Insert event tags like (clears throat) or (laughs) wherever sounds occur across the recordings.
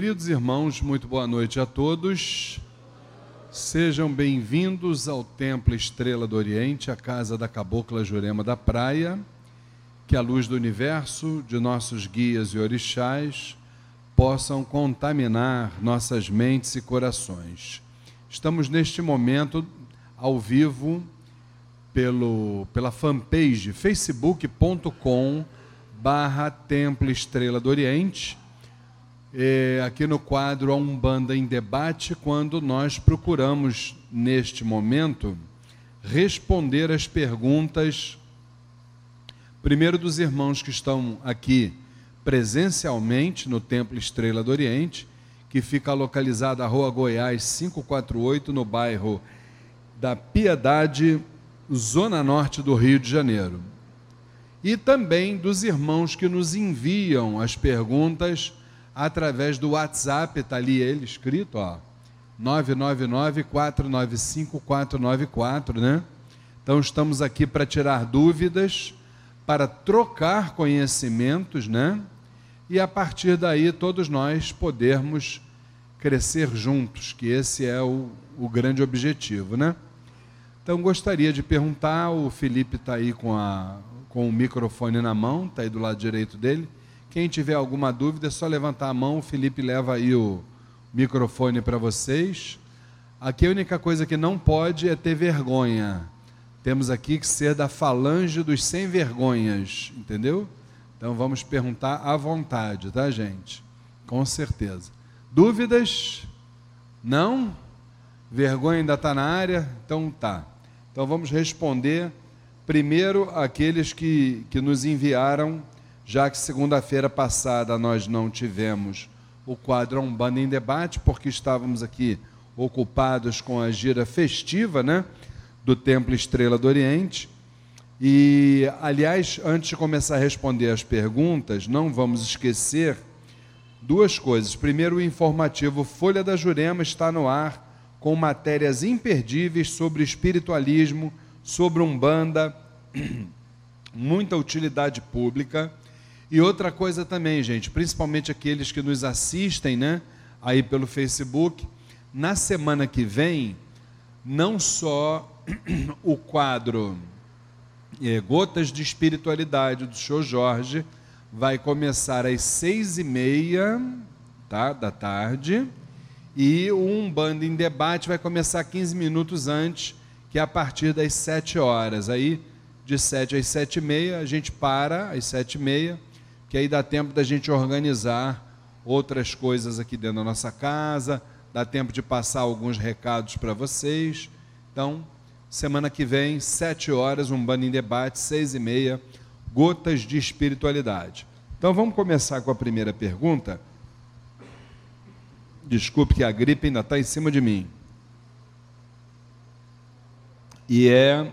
Queridos irmãos, muito boa noite a todos. Sejam bem-vindos ao Templo Estrela do Oriente, a casa da Cabocla Jurema da Praia. Que a luz do universo, de nossos guias e orixás, possam contaminar nossas mentes e corações. Estamos neste momento ao vivo pelo, pela fanpage facebook.com barra Templo Estrela do Oriente é, aqui no quadro A Umbanda em Debate, quando nós procuramos, neste momento, responder as perguntas, primeiro dos irmãos que estão aqui presencialmente no Templo Estrela do Oriente, que fica localizado na Rua Goiás 548, no bairro da Piedade, Zona Norte do Rio de Janeiro. E também dos irmãos que nos enviam as perguntas através do WhatsApp, está ali ele escrito, ó, 999-495-494, né? Então estamos aqui para tirar dúvidas, para trocar conhecimentos, né? E a partir daí todos nós podermos crescer juntos, que esse é o, o grande objetivo, né? Então gostaria de perguntar, o Felipe está aí com, a, com o microfone na mão, está aí do lado direito dele. Quem tiver alguma dúvida, é só levantar a mão. O Felipe leva aí o microfone para vocês. Aqui a única coisa que não pode é ter vergonha. Temos aqui que ser da falange dos sem vergonhas, entendeu? Então vamos perguntar à vontade, tá, gente? Com certeza. Dúvidas? Não? Vergonha ainda está na área? Então tá. Então vamos responder primeiro aqueles que, que nos enviaram já que segunda-feira passada nós não tivemos o quadro Umbanda em debate, porque estávamos aqui ocupados com a gira festiva, né, do Templo Estrela do Oriente. E, aliás, antes de começar a responder as perguntas, não vamos esquecer duas coisas. Primeiro, o informativo Folha da Jurema está no ar com matérias imperdíveis sobre espiritualismo, sobre Umbanda, (clears throat) muita utilidade pública. E outra coisa também, gente, principalmente aqueles que nos assistem, né, aí pelo Facebook, na semana que vem, não só (clears throat) o quadro é, Gotas de Espiritualidade do Show Jorge vai começar às seis e meia tá, da tarde e o Umbanda em Debate vai começar 15 minutos antes, que é a partir das sete horas. Aí, de sete às sete e meia, a gente para às sete e meia que aí dá tempo da gente organizar outras coisas aqui dentro da nossa casa, dá tempo de passar alguns recados para vocês. Então, semana que vem, sete horas, um banho em debate, seis e meia, gotas de espiritualidade. Então, vamos começar com a primeira pergunta. Desculpe que a gripe ainda está em cima de mim. E é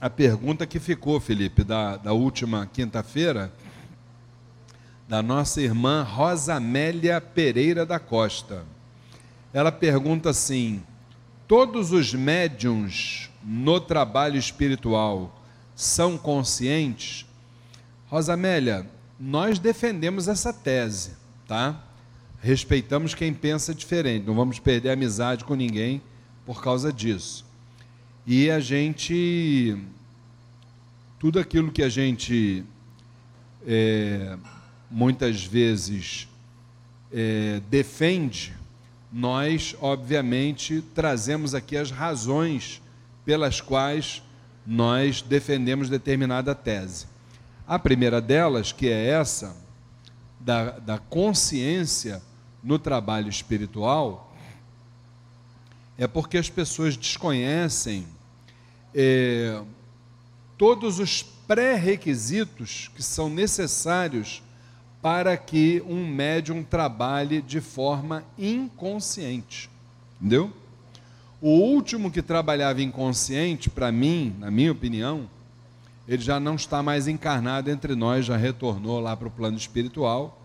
a pergunta que ficou, Felipe, da, da última quinta-feira da nossa irmã Rosamélia Pereira da Costa. Ela pergunta assim: todos os médiums no trabalho espiritual são conscientes? Rosamélia, nós defendemos essa tese, tá? Respeitamos quem pensa diferente, não vamos perder amizade com ninguém por causa disso. E a gente, tudo aquilo que a gente é, muitas vezes é, defende, nós, obviamente, trazemos aqui as razões pelas quais nós defendemos determinada tese. A primeira delas, que é essa, da, da consciência no trabalho espiritual, é porque as pessoas desconhecem é, todos os pré-requisitos que são necessários para que um médium trabalhe de forma inconsciente. Entendeu? O último que trabalhava inconsciente, para mim, na minha opinião, ele já não está mais encarnado entre nós, já retornou lá para o plano espiritual,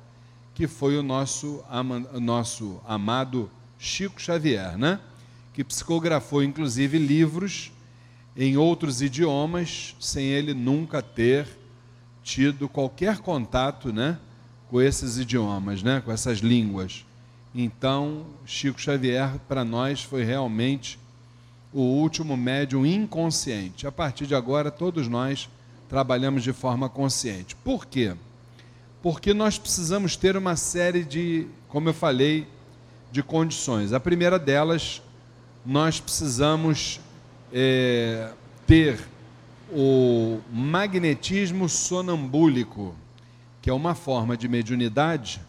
que foi o nosso, nosso amado Chico Xavier, né? que psicografou inclusive livros em outros idiomas, sem ele nunca ter tido qualquer contato, né? Com esses idiomas, né? com essas línguas. Então, Chico Xavier, para nós, foi realmente o último médium inconsciente. A partir de agora, todos nós trabalhamos de forma consciente. Por quê? Porque nós precisamos ter uma série de, como eu falei, de condições. A primeira delas, nós precisamos é, ter o magnetismo sonambúlico, que é uma forma de mediunidade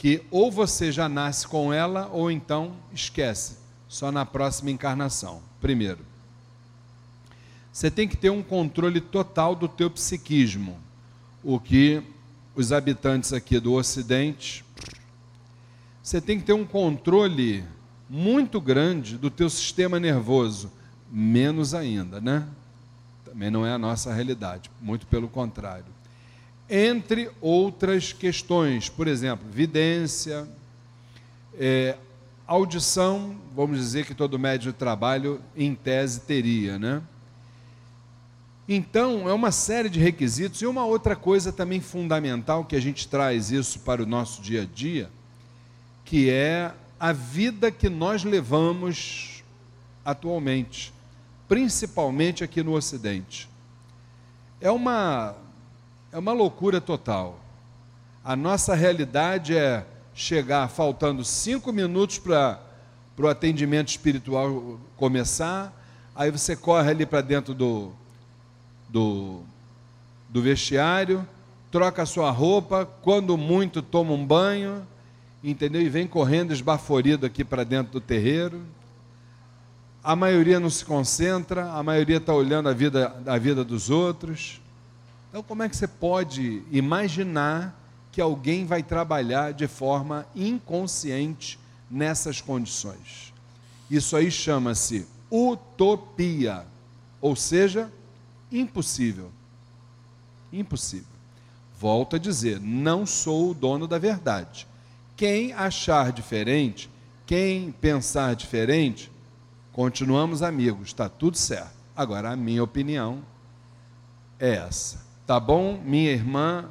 que ou você já nasce com ela ou então esquece, só na próxima encarnação. Primeiro, você tem que ter um controle total do teu psiquismo, o que os habitantes aqui do Ocidente, você tem que ter um controle muito grande do teu sistema nervoso, menos ainda, né? Também não é a nossa realidade, muito pelo contrário entre outras questões, por exemplo, vidência, é, audição, vamos dizer que todo médio de trabalho, em tese, teria, né? Então, é uma série de requisitos e uma outra coisa também fundamental que a gente traz isso para o nosso dia a dia, que é a vida que nós levamos atualmente, principalmente aqui no Ocidente. É uma é uma loucura total. A nossa realidade é chegar faltando cinco minutos para o atendimento espiritual começar, aí você corre ali para dentro do, do, do vestiário, troca a sua roupa, quando muito toma um banho, entendeu? E vem correndo esbaforido aqui para dentro do terreiro. A maioria não se concentra, a maioria está olhando a vida, a vida dos outros. Então, como é que você pode imaginar que alguém vai trabalhar de forma inconsciente nessas condições? Isso aí chama-se utopia, ou seja, impossível. Impossível. Volto a dizer, não sou o dono da verdade. Quem achar diferente, quem pensar diferente, continuamos amigos, está tudo certo. Agora, a minha opinião é essa. Tá bom, minha irmã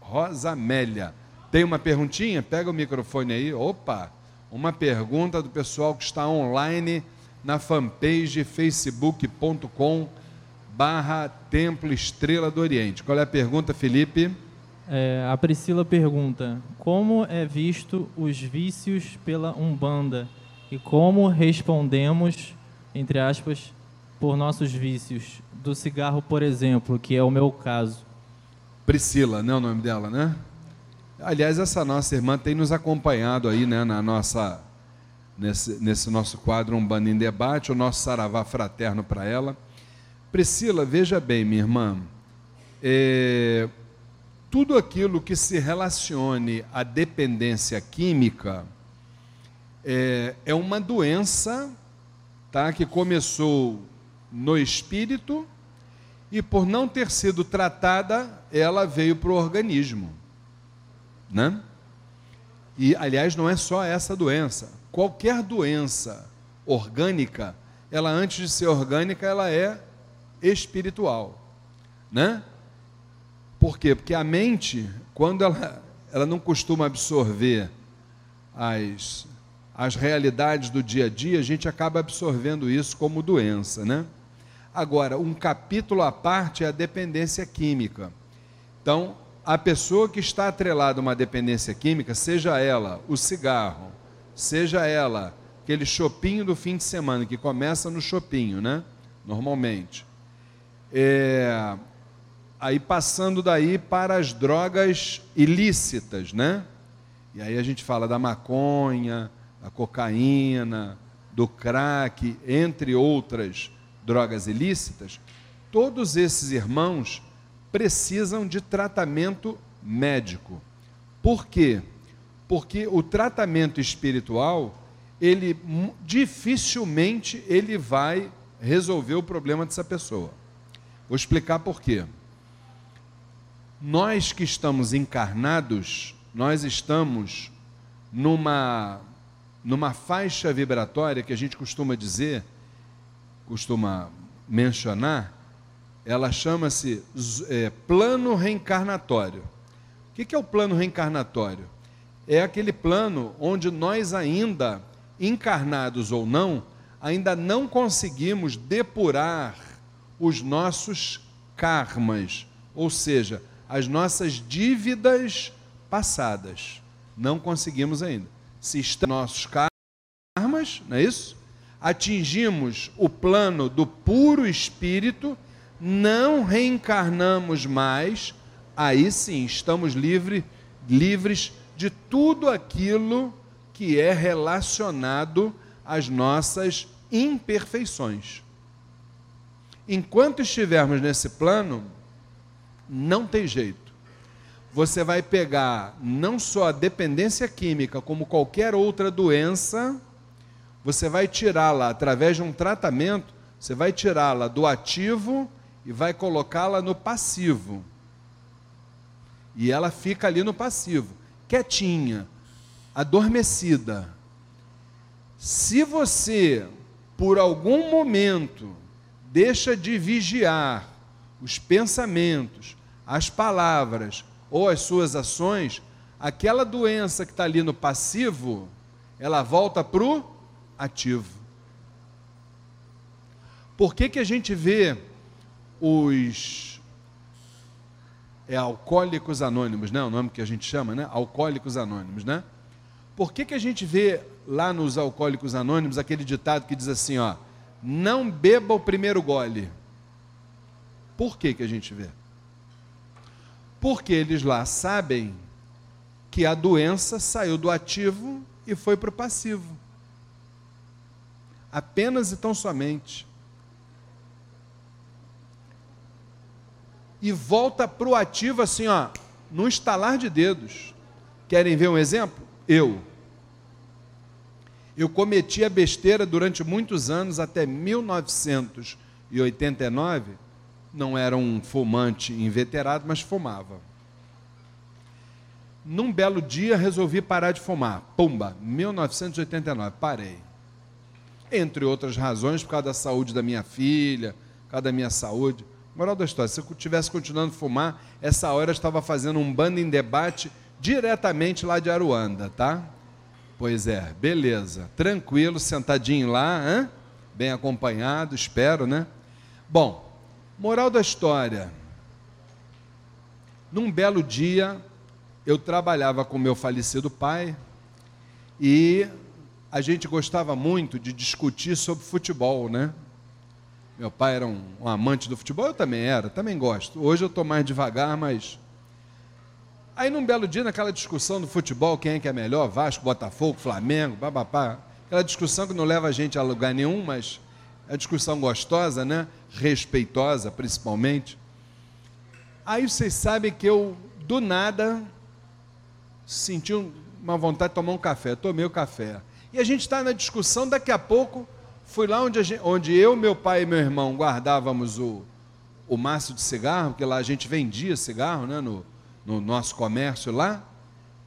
Rosamélia. Tem uma perguntinha? Pega o microfone aí. Opa! Uma pergunta do pessoal que está online na fanpage facebook.com barra Templo Estrela do Oriente. Qual é a pergunta, Felipe? É, a Priscila pergunta: Como é visto os vícios pela Umbanda e como respondemos, entre aspas, por nossos vícios? do cigarro, por exemplo, que é o meu caso. Priscila, né, o nome dela, né? Aliás, essa nossa irmã tem nos acompanhado aí, né, na nossa nesse, nesse nosso quadro Um Bando em Debate, o nosso saravá fraterno para ela. Priscila, veja bem, minha irmã, é, tudo aquilo que se relacione à dependência química é, é uma doença tá, que começou no espírito e por não ter sido tratada, ela veio para o organismo. Né? E, aliás, não é só essa doença. Qualquer doença orgânica, ela antes de ser orgânica, ela é espiritual. Né? Por quê? Porque a mente, quando ela, ela não costuma absorver as, as realidades do dia a dia, a gente acaba absorvendo isso como doença, né? Agora, um capítulo à parte é a dependência química. Então, a pessoa que está atrelada a uma dependência química, seja ela o cigarro, seja ela aquele chopinho do fim de semana, que começa no chopinho, né? Normalmente. É, aí passando daí para as drogas ilícitas, né? E aí a gente fala da maconha, da cocaína, do crack, entre outras drogas ilícitas, todos esses irmãos precisam de tratamento médico. Por quê? Porque o tratamento espiritual, ele dificilmente ele vai resolver o problema dessa pessoa. Vou explicar por quê. Nós que estamos encarnados, nós estamos numa numa faixa vibratória que a gente costuma dizer costuma mencionar, ela chama-se é, plano reencarnatório. O que é o plano reencarnatório? é aquele plano onde nós ainda, encarnados ou não, ainda não conseguimos depurar os nossos karmas, ou seja, as nossas dívidas passadas. Não conseguimos ainda. Se estão nossos karmas, não é isso? Atingimos o plano do puro espírito, não reencarnamos mais, aí sim estamos livre, livres de tudo aquilo que é relacionado às nossas imperfeições. Enquanto estivermos nesse plano, não tem jeito. Você vai pegar não só a dependência química, como qualquer outra doença, você vai tirá-la através de um tratamento, você vai tirá-la do ativo e vai colocá-la no passivo. E ela fica ali no passivo, quietinha, adormecida. Se você, por algum momento, deixa de vigiar os pensamentos, as palavras ou as suas ações, aquela doença que está ali no passivo, ela volta para o ativo. Por que, que a gente vê os é alcoólicos anônimos, né? O nome que a gente chama, né? Alcoólicos anônimos, né? Por que, que a gente vê lá nos alcoólicos anônimos aquele ditado que diz assim, ó, não beba o primeiro gole? Por que, que a gente vê? Porque eles lá sabem que a doença saiu do ativo e foi para o passivo. Apenas e tão somente. E volta para o ativo assim, ó, no estalar de dedos. Querem ver um exemplo? Eu. Eu cometi a besteira durante muitos anos, até 1989, não era um fumante inveterado, mas fumava. Num belo dia resolvi parar de fumar. Pumba, 1989, parei. Entre outras razões, por causa da saúde da minha filha, por causa da minha saúde. Moral da história, se eu tivesse continuando a fumar, essa hora eu estava fazendo um bando em debate diretamente lá de Aruanda, tá? Pois é, beleza. Tranquilo, sentadinho lá, hein? bem acompanhado, espero, né? Bom, Moral da história. Num belo dia, eu trabalhava com meu falecido pai e a gente gostava muito de discutir sobre futebol, né? Meu pai era um, um amante do futebol, eu também era, também gosto. Hoje eu estou mais devagar, mas. Aí num belo dia, naquela discussão do futebol, quem é que é melhor? Vasco, Botafogo, Flamengo, babapá. Aquela discussão que não leva a gente a lugar nenhum, mas é discussão gostosa, né? Respeitosa, principalmente. Aí vocês sabem que eu, do nada, senti uma vontade de tomar um café. Tomei o café. E a gente está na discussão, daqui a pouco, fui lá onde, gente, onde eu, meu pai e meu irmão guardávamos o, o maço de cigarro, porque lá a gente vendia cigarro, né? No, no nosso comércio lá.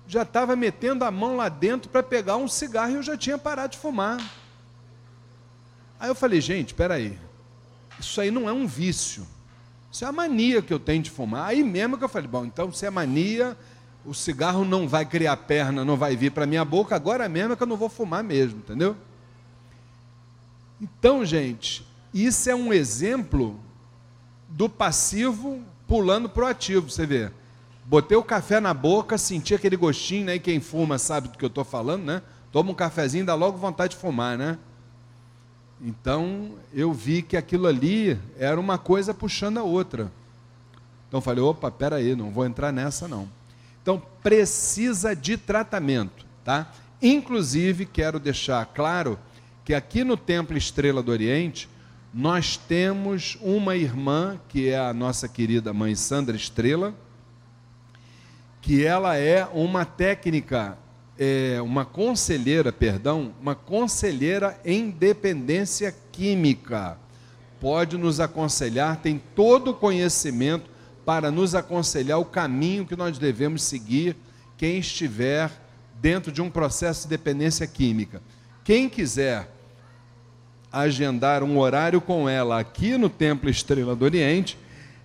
Já estava metendo a mão lá dentro para pegar um cigarro e eu já tinha parado de fumar. Aí eu falei, gente, espera aí. Isso aí não é um vício. Isso é a mania que eu tenho de fumar. Aí mesmo que eu falei, bom, então se é mania, o cigarro não vai criar perna, não vai vir para minha boca, agora mesmo é que eu não vou fumar mesmo, entendeu? Então, gente, isso é um exemplo do passivo pulando para o ativo, você vê. Botei o café na boca, senti aquele gostinho, né? E quem fuma sabe do que eu estou falando, né? Toma um cafezinho, dá logo vontade de fumar, né? Então eu vi que aquilo ali era uma coisa puxando a outra. Então falei, opa, peraí, não vou entrar nessa não. Então precisa de tratamento, tá? Inclusive quero deixar claro que aqui no Templo Estrela do Oriente nós temos uma irmã que é a nossa querida mãe Sandra Estrela, que ela é uma técnica é, uma conselheira, perdão, uma conselheira em dependência química. Pode nos aconselhar, tem todo o conhecimento para nos aconselhar o caminho que nós devemos seguir quem estiver dentro de um processo de dependência química. Quem quiser agendar um horário com ela aqui no Templo Estrela do Oriente,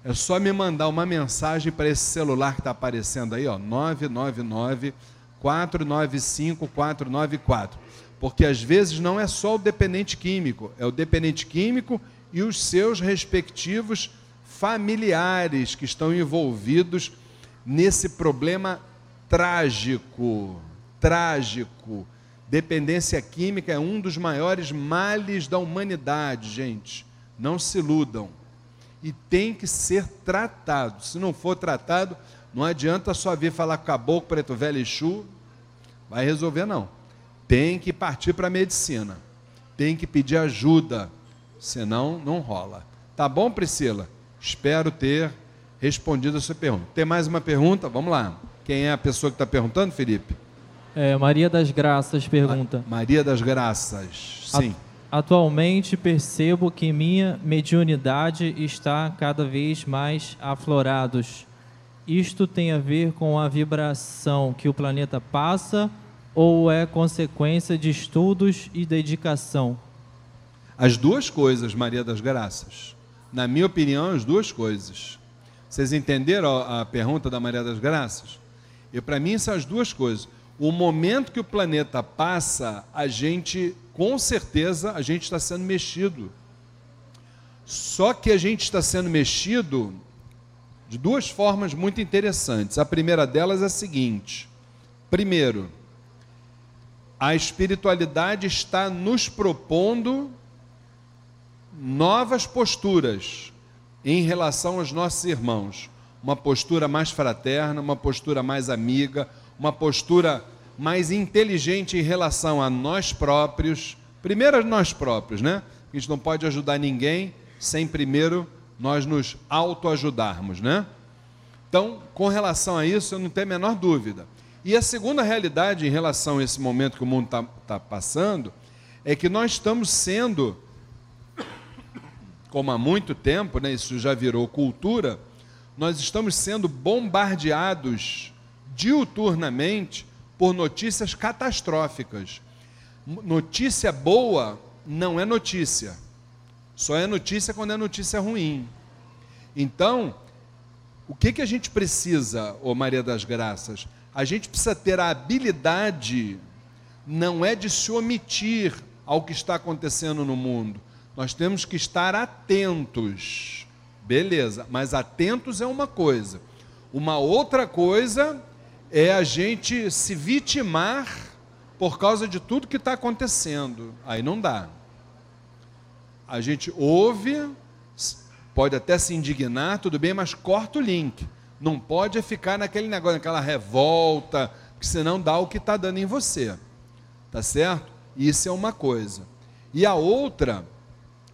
é só me mandar uma mensagem para esse celular que está aparecendo aí, ó, 999 495-494. Porque às vezes não é só o dependente químico, é o dependente químico e os seus respectivos familiares que estão envolvidos nesse problema trágico, trágico. Dependência química é um dos maiores males da humanidade, gente. Não se iludam. E tem que ser tratado. Se não for tratado, não adianta só vir falar com caboclo, preto velho e chu, vai resolver não. Tem que partir para a medicina. Tem que pedir ajuda, senão não rola. Tá bom, Priscila? Espero ter respondido a sua pergunta. Tem mais uma pergunta? Vamos lá. Quem é a pessoa que está perguntando, Felipe? É, Maria das Graças pergunta. Maria das Graças, sim. Atualmente percebo que minha mediunidade está cada vez mais aflorados. Isto tem a ver com a vibração que o planeta passa ou é consequência de estudos e dedicação? As duas coisas, Maria das Graças. Na minha opinião, as duas coisas. Vocês entenderam a pergunta da Maria das Graças? E para mim são as duas coisas. O momento que o planeta passa, a gente, com certeza, a gente está sendo mexido. Só que a gente está sendo mexido de duas formas muito interessantes. A primeira delas é a seguinte: primeiro, a espiritualidade está nos propondo novas posturas em relação aos nossos irmãos. Uma postura mais fraterna, uma postura mais amiga, uma postura mais inteligente em relação a nós próprios. Primeiro a nós próprios, né? A gente não pode ajudar ninguém sem primeiro nós nos autoajudarmos, né? Então, com relação a isso, eu não tenho a menor dúvida. E a segunda realidade em relação a esse momento que o mundo está tá passando é que nós estamos sendo, como há muito tempo, né, isso já virou cultura, nós estamos sendo bombardeados diuturnamente por notícias catastróficas. Notícia boa não é notícia. Só é notícia quando é notícia ruim. Então, o que, que a gente precisa, ô Maria das Graças? A gente precisa ter a habilidade, não é de se omitir ao que está acontecendo no mundo. Nós temos que estar atentos. Beleza, mas atentos é uma coisa. Uma outra coisa é a gente se vitimar por causa de tudo que está acontecendo. Aí não dá. A gente ouve, pode até se indignar, tudo bem, mas corta o link. Não pode ficar naquele negócio, naquela revolta, porque senão dá o que está dando em você. Tá certo? Isso é uma coisa. E a outra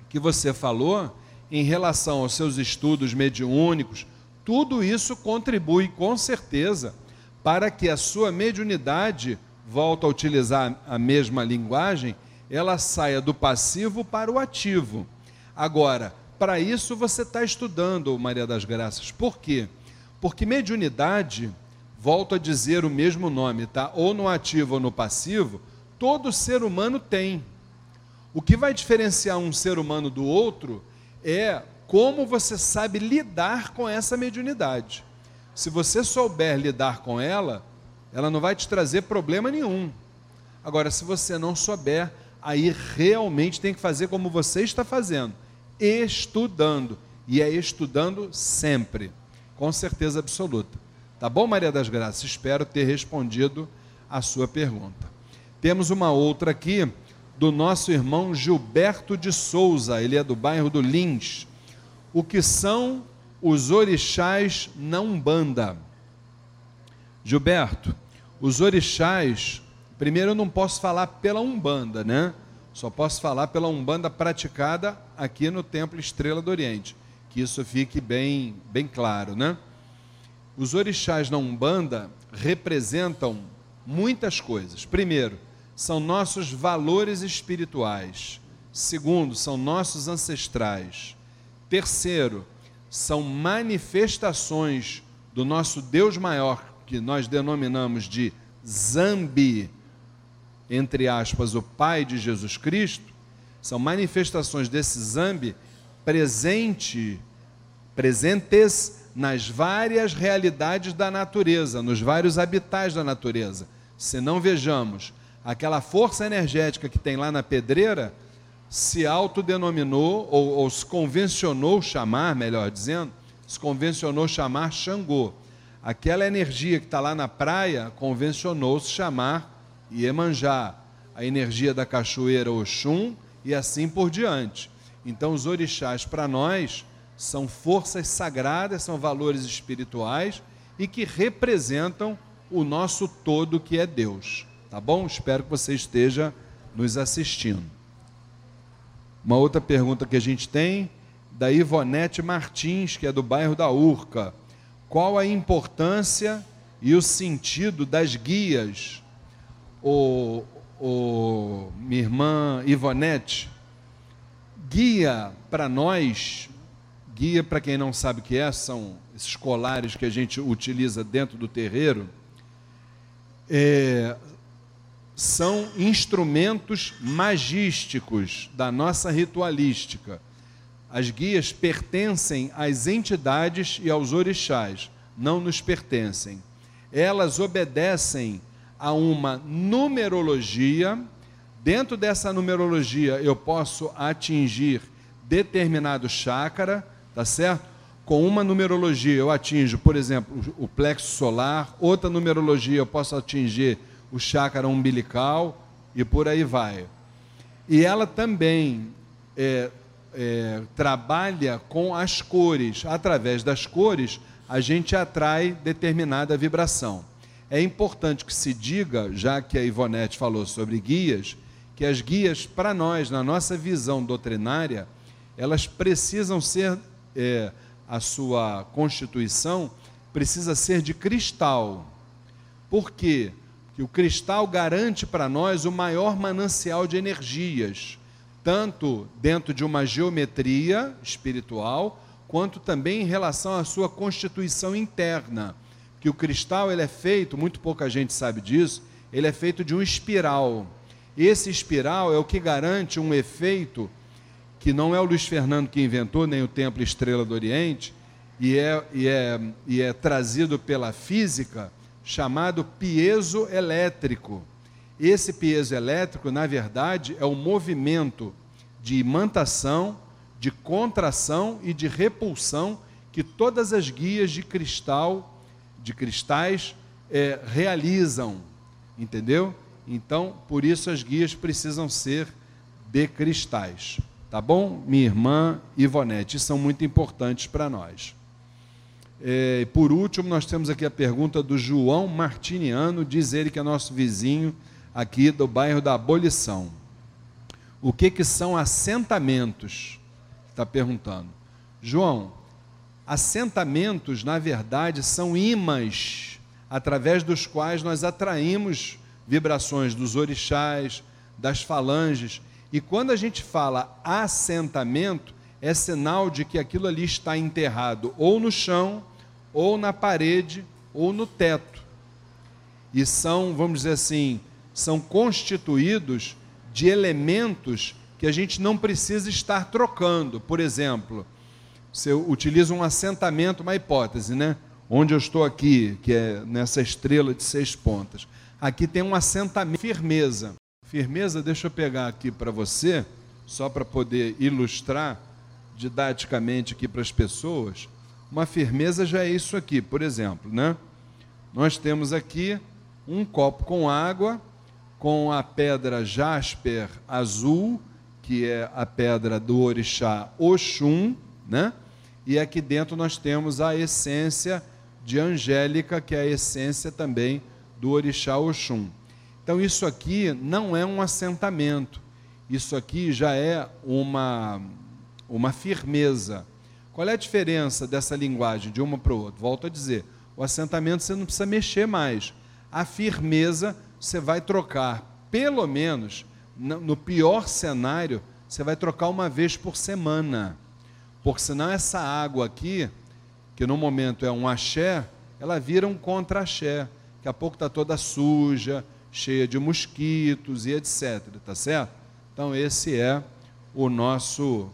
que você falou, em relação aos seus estudos mediúnicos, tudo isso contribui com certeza para que a sua mediunidade, volta a utilizar a mesma linguagem, ela saia do passivo para o ativo. Agora, para isso você está estudando, Maria das Graças. Por quê? Porque mediunidade, volto a dizer o mesmo nome, tá? Ou no ativo ou no passivo, todo ser humano tem. O que vai diferenciar um ser humano do outro é como você sabe lidar com essa mediunidade. Se você souber lidar com ela, ela não vai te trazer problema nenhum. Agora, se você não souber, aí realmente tem que fazer como você está fazendo, estudando. E é estudando sempre, com certeza absoluta. Tá bom, Maria das Graças? Espero ter respondido a sua pergunta. Temos uma outra aqui do nosso irmão Gilberto de Souza, ele é do bairro do Lins. O que são os orixás na Umbanda? Gilberto, os orixás Primeiro, eu não posso falar pela Umbanda, né? Só posso falar pela Umbanda praticada aqui no Templo Estrela do Oriente. Que isso fique bem, bem claro, né? Os orixás na Umbanda representam muitas coisas. Primeiro, são nossos valores espirituais. Segundo, são nossos ancestrais. Terceiro, são manifestações do nosso Deus maior, que nós denominamos de Zambi, entre aspas, o Pai de Jesus Cristo, são manifestações desse zambi presente, presentes nas várias realidades da natureza, nos vários habitats da natureza, se não vejamos aquela força energética que tem lá na pedreira, se autodenominou, ou, ou se convencionou chamar, melhor dizendo, se convencionou chamar Xangô. Aquela energia que está lá na praia convencionou-se chamar Iemanjá, a energia da cachoeira Oxum e assim por diante. Então, os orixás para nós são forças sagradas, são valores espirituais e que representam o nosso todo que é Deus. Tá bom? Espero que você esteja nos assistindo. Uma outra pergunta que a gente tem da Ivonete Martins, que é do bairro da Urca. Qual a importância e o sentido das guias? O, o, minha irmã Ivonete, guia para nós, guia para quem não sabe o que é, são esses colares que a gente utiliza dentro do terreiro, é, são instrumentos magísticos da nossa ritualística as guias pertencem às entidades e aos orixás, não nos pertencem. Elas obedecem a uma numerologia. Dentro dessa numerologia, eu posso atingir determinado chácara, tá certo? Com uma numerologia eu atinjo, por exemplo, o plexo solar, outra numerologia eu posso atingir o chácara umbilical e por aí vai. E ela também é, é, trabalha com as cores. Através das cores, a gente atrai determinada vibração. É importante que se diga, já que a Ivonete falou sobre guias, que as guias, para nós, na nossa visão doutrinária, elas precisam ser, é, a sua constituição precisa ser de cristal. Por quê? Porque o cristal garante para nós o maior manancial de energias tanto dentro de uma geometria espiritual, quanto também em relação à sua constituição interna. Que o cristal ele é feito, muito pouca gente sabe disso, ele é feito de um espiral. Esse espiral é o que garante um efeito que não é o Luiz Fernando que inventou, nem o Templo Estrela do Oriente, e é, e é, e é trazido pela física, chamado piezo elétrico. Esse piezo elétrico, na verdade, é o movimento de imantação, de contração e de repulsão que todas as guias de cristal, de cristais, é, realizam, entendeu? Então, por isso as guias precisam ser de cristais, tá bom? Minha irmã Ivonete, são muito importantes para nós. É, por último, nós temos aqui a pergunta do João Martiniano, diz ele que é nosso vizinho aqui do bairro da Abolição. O que, que são assentamentos? Está perguntando. João, assentamentos, na verdade, são imãs através dos quais nós atraímos vibrações dos orixás, das falanges. E quando a gente fala assentamento, é sinal de que aquilo ali está enterrado ou no chão, ou na parede, ou no teto. E são, vamos dizer assim, são constituídos de elementos que a gente não precisa estar trocando. Por exemplo, você utiliza um assentamento, uma hipótese, né? Onde eu estou aqui, que é nessa estrela de seis pontas. Aqui tem um assentamento, firmeza. Firmeza, deixa eu pegar aqui para você, só para poder ilustrar didaticamente aqui para as pessoas. Uma firmeza já é isso aqui, por exemplo, né? Nós temos aqui um copo com água com a pedra jasper azul, que é a pedra do orixá Oxum, né? E aqui dentro nós temos a essência de Angélica, que é a essência também do orixá Oxum. Então isso aqui não é um assentamento. Isso aqui já é uma uma firmeza. Qual é a diferença dessa linguagem de uma para o outro? Volto a dizer, o assentamento você não precisa mexer mais. A firmeza você vai trocar, pelo menos, no pior cenário, você vai trocar uma vez por semana. Porque senão essa água aqui, que no momento é um axé, ela vira um contra-axé. Daqui a pouco está toda suja, cheia de mosquitos e etc. Tá certo? Então esse é o nosso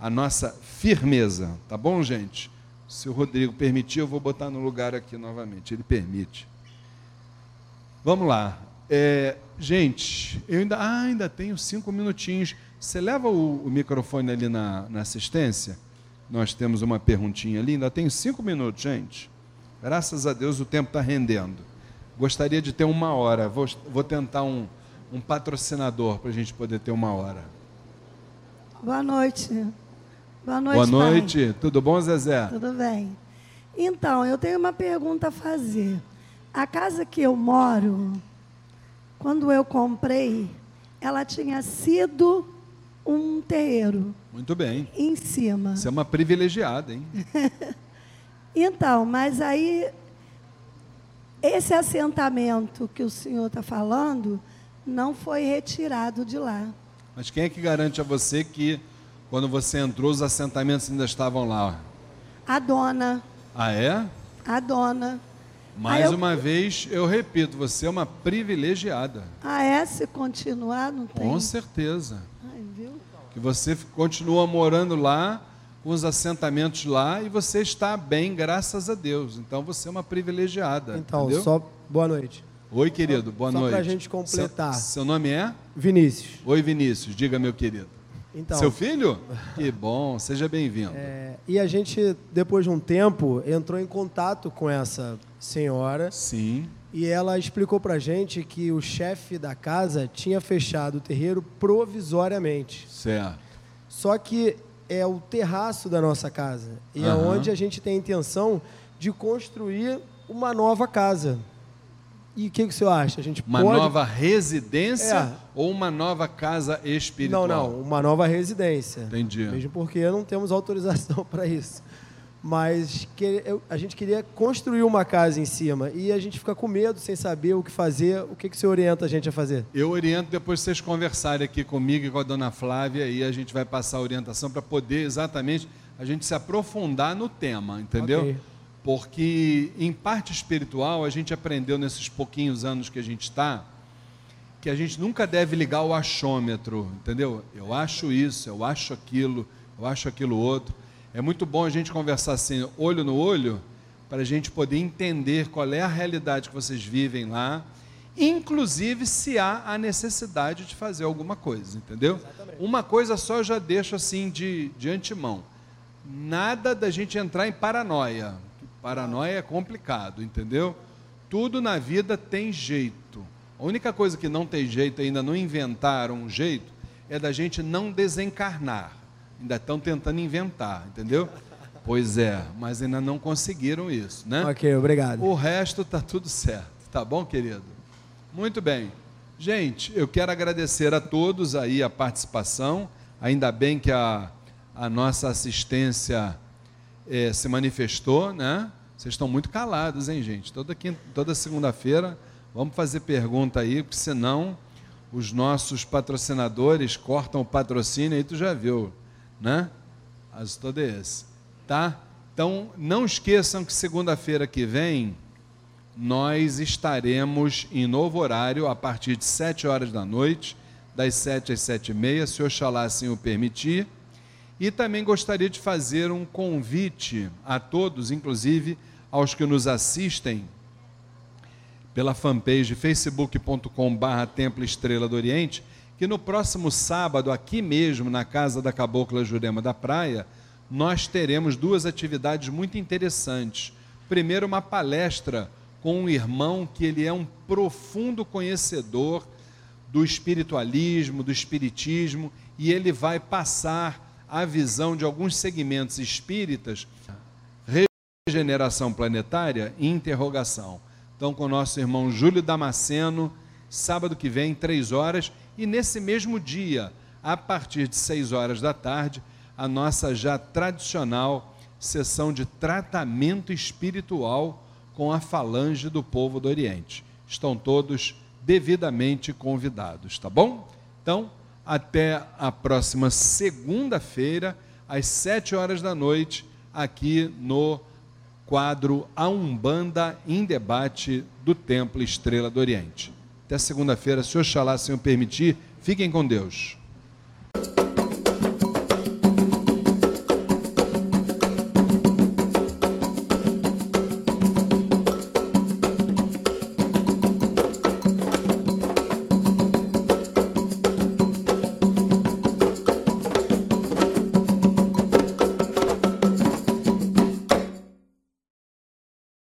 a nossa firmeza, tá bom, gente? Se o Rodrigo permitir, eu vou botar no lugar aqui novamente. Ele permite. Vamos lá. É, gente, eu ainda, ah, ainda tenho cinco minutinhos. Você leva o, o microfone ali na, na, assistência? Nós temos uma perguntinha ali. Ainda tenho cinco minutos, gente. Graças a Deus o tempo está rendendo. Gostaria de ter uma hora. Vou, vou tentar um, um patrocinador para a gente poder ter uma hora. Boa noite. Boa noite. Boa noite. Pai. Tudo bom, Zezé? Tudo bem. Então, eu tenho uma pergunta a fazer. A casa que eu moro, quando eu comprei, ela tinha sido um terreiro. Muito bem. Em cima. Você é uma privilegiada, hein? (laughs) então, mas aí, esse assentamento que o senhor está falando não foi retirado de lá. Mas quem é que garante a você que, quando você entrou, os assentamentos ainda estavam lá? A dona. Ah, é? A dona. Mais eu... uma vez, eu repito, você é uma privilegiada. Ah, é? Se continuar, não tem? Com certeza. Ai, viu? Que você continua morando lá, com os assentamentos lá, e você está bem, graças a Deus. Então, você é uma privilegiada. Então, entendeu? só boa noite. Oi, querido, boa só noite. Só para a gente completar. Seu, seu nome é? Vinícius. Oi, Vinícius. Diga, meu querido. Então, Seu filho? Que bom, seja bem-vindo. É, e a gente, depois de um tempo, entrou em contato com essa senhora. Sim. E ela explicou pra gente que o chefe da casa tinha fechado o terreiro provisoriamente. Certo. Só que é o terraço da nossa casa. E uhum. é onde a gente tem a intenção de construir uma nova casa. E o que, que o senhor acha? A gente uma pode... nova residência é. ou uma nova casa espiritual? Não, não, uma nova residência. Entendi. Mesmo porque não temos autorização (laughs) para isso. Mas que, a gente queria construir uma casa em cima e a gente fica com medo, sem saber o que fazer. O que, que senhor orienta a gente a fazer? Eu oriento depois vocês conversarem aqui comigo e com a dona Flávia e a gente vai passar a orientação para poder exatamente a gente se aprofundar no tema, entendeu? Okay porque em parte espiritual a gente aprendeu nesses pouquinhos anos que a gente está que a gente nunca deve ligar o achômetro, entendeu? Eu acho isso, eu acho aquilo, eu acho aquilo outro. É muito bom a gente conversar assim, olho no olho, para a gente poder entender qual é a realidade que vocês vivem lá, inclusive se há a necessidade de fazer alguma coisa, entendeu? Exatamente. Uma coisa só eu já deixo assim de, de antemão: nada da gente entrar em paranoia Paranoia é complicado, entendeu? Tudo na vida tem jeito. A única coisa que não tem jeito, ainda não inventaram um jeito, é da gente não desencarnar. Ainda estão tentando inventar, entendeu? Pois é, mas ainda não conseguiram isso, né? Ok, obrigado. O resto está tudo certo, tá bom, querido? Muito bem. Gente, eu quero agradecer a todos aí a participação. Ainda bem que a, a nossa assistência é, se manifestou, né? Vocês estão muito calados, hein, gente? Toda, toda segunda-feira vamos fazer pergunta aí, porque senão os nossos patrocinadores cortam o patrocínio aí, tu já viu, né? As esse, tá? Então, não esqueçam que segunda-feira que vem nós estaremos em novo horário a partir de 7 horas da noite, das 7 às 7 e meia, se Oxalá assim o permitir. E também gostaria de fazer um convite a todos, inclusive aos que nos assistem pela fanpage facebook.com.br Templo Estrela do Oriente, que no próximo sábado, aqui mesmo, na casa da Cabocla Jurema da Praia, nós teremos duas atividades muito interessantes. Primeiro, uma palestra com um irmão que ele é um profundo conhecedor do espiritualismo, do espiritismo, e ele vai passar a visão de alguns segmentos espíritas, regeneração planetária e interrogação. Então, com o nosso irmão Júlio Damasceno, sábado que vem, três horas, e nesse mesmo dia, a partir de seis horas da tarde, a nossa já tradicional sessão de tratamento espiritual com a falange do povo do Oriente. Estão todos devidamente convidados, tá bom? Então, até a próxima segunda-feira, às sete horas da noite, aqui no quadro A Umbanda em Debate do Templo Estrela do Oriente. Até segunda-feira, se Oxalá, Senhor permitir, fiquem com Deus.